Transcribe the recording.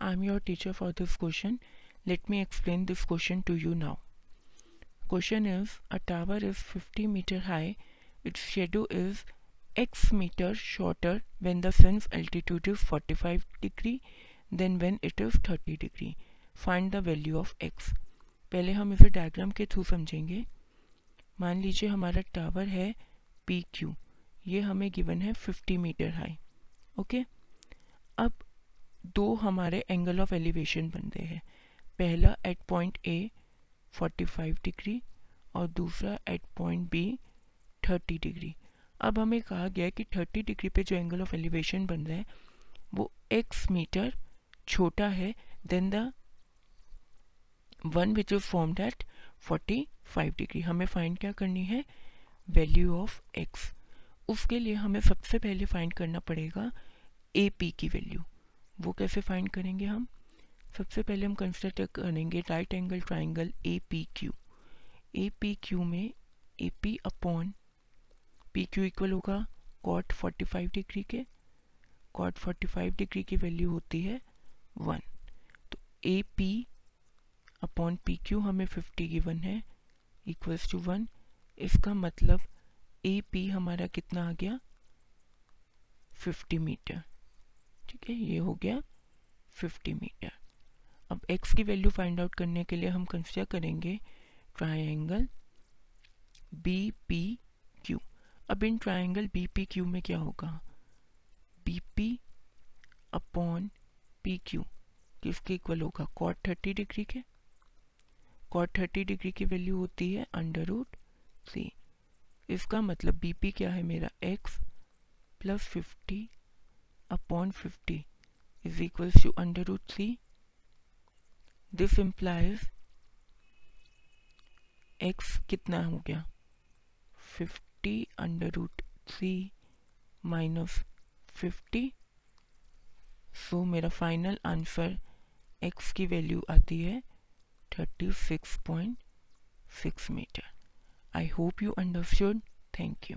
I'm your teacher for this question. Let me explain this question to you now. Question is a tower is 50 meter high. Its shadow is x meter shorter when the sun's altitude is 45 degree than when it is 30 degree. Find the value of x. पहले हम इसे diagram के through समझेंगे मान लीजिए हमारा tower है P Q ये हमें गिवन है 50 मीटर हाई ओके अब दो हमारे एंगल ऑफ़ एलिवेशन बनते हैं। पहला एट पॉइंट ए 45 डिग्री और दूसरा एट पॉइंट बी 30 डिग्री अब हमें कहा गया कि 30 डिग्री पे जो एंगल ऑफ़ एलिवेशन बन रहा है, वो x मीटर छोटा है then the one which is formed at 45 degree हमें फाइंड क्या करनी है? वैल्यू ऑफ़ x उसके लिए हमें सबसे पहले फाइंड करना पड़ेगा ए पी की वैल्यू वो कैसे फाइंड करेंगे हम? सबसे पहले हम कंसिडर करेंगे right angle triangle A P Q A P Q में A P upon P Q equal होगा कॉट 45 डिग्री के। कॉट 45 डिग्री की वैल्यू होती है वन तो A P upon P Q हमें 50 गिवन है इक्वल्स टू वन इसका मतलब ए पी हमारा कितना आ गया? 50 मीटर ठीक है, ये हो गया 50 मीटर अब x की वैल्यू फाइंड आउट करने के लिए हम कंसिडर करेंगे ट्राइंगल बी पी क्यू अब इन ट्राइंगल बी पी क्यू में क्या होगा? B P upon P Q किसके इक्वल होगा? कॉट थर्टी डिग्री के. कॉट थर्टी डिग्री की वैल्यू होती है अंडर रूट सी इसका मतलब बी पी क्या है मेरा? X plus fifty upon 50 is equals to under root 3. This implies x कितना हो गया 50 under root 3 minus 50 so so, मेरा फाइनल आंसर x की वैल्यू आती है 36.6 metre I hope you understood thank you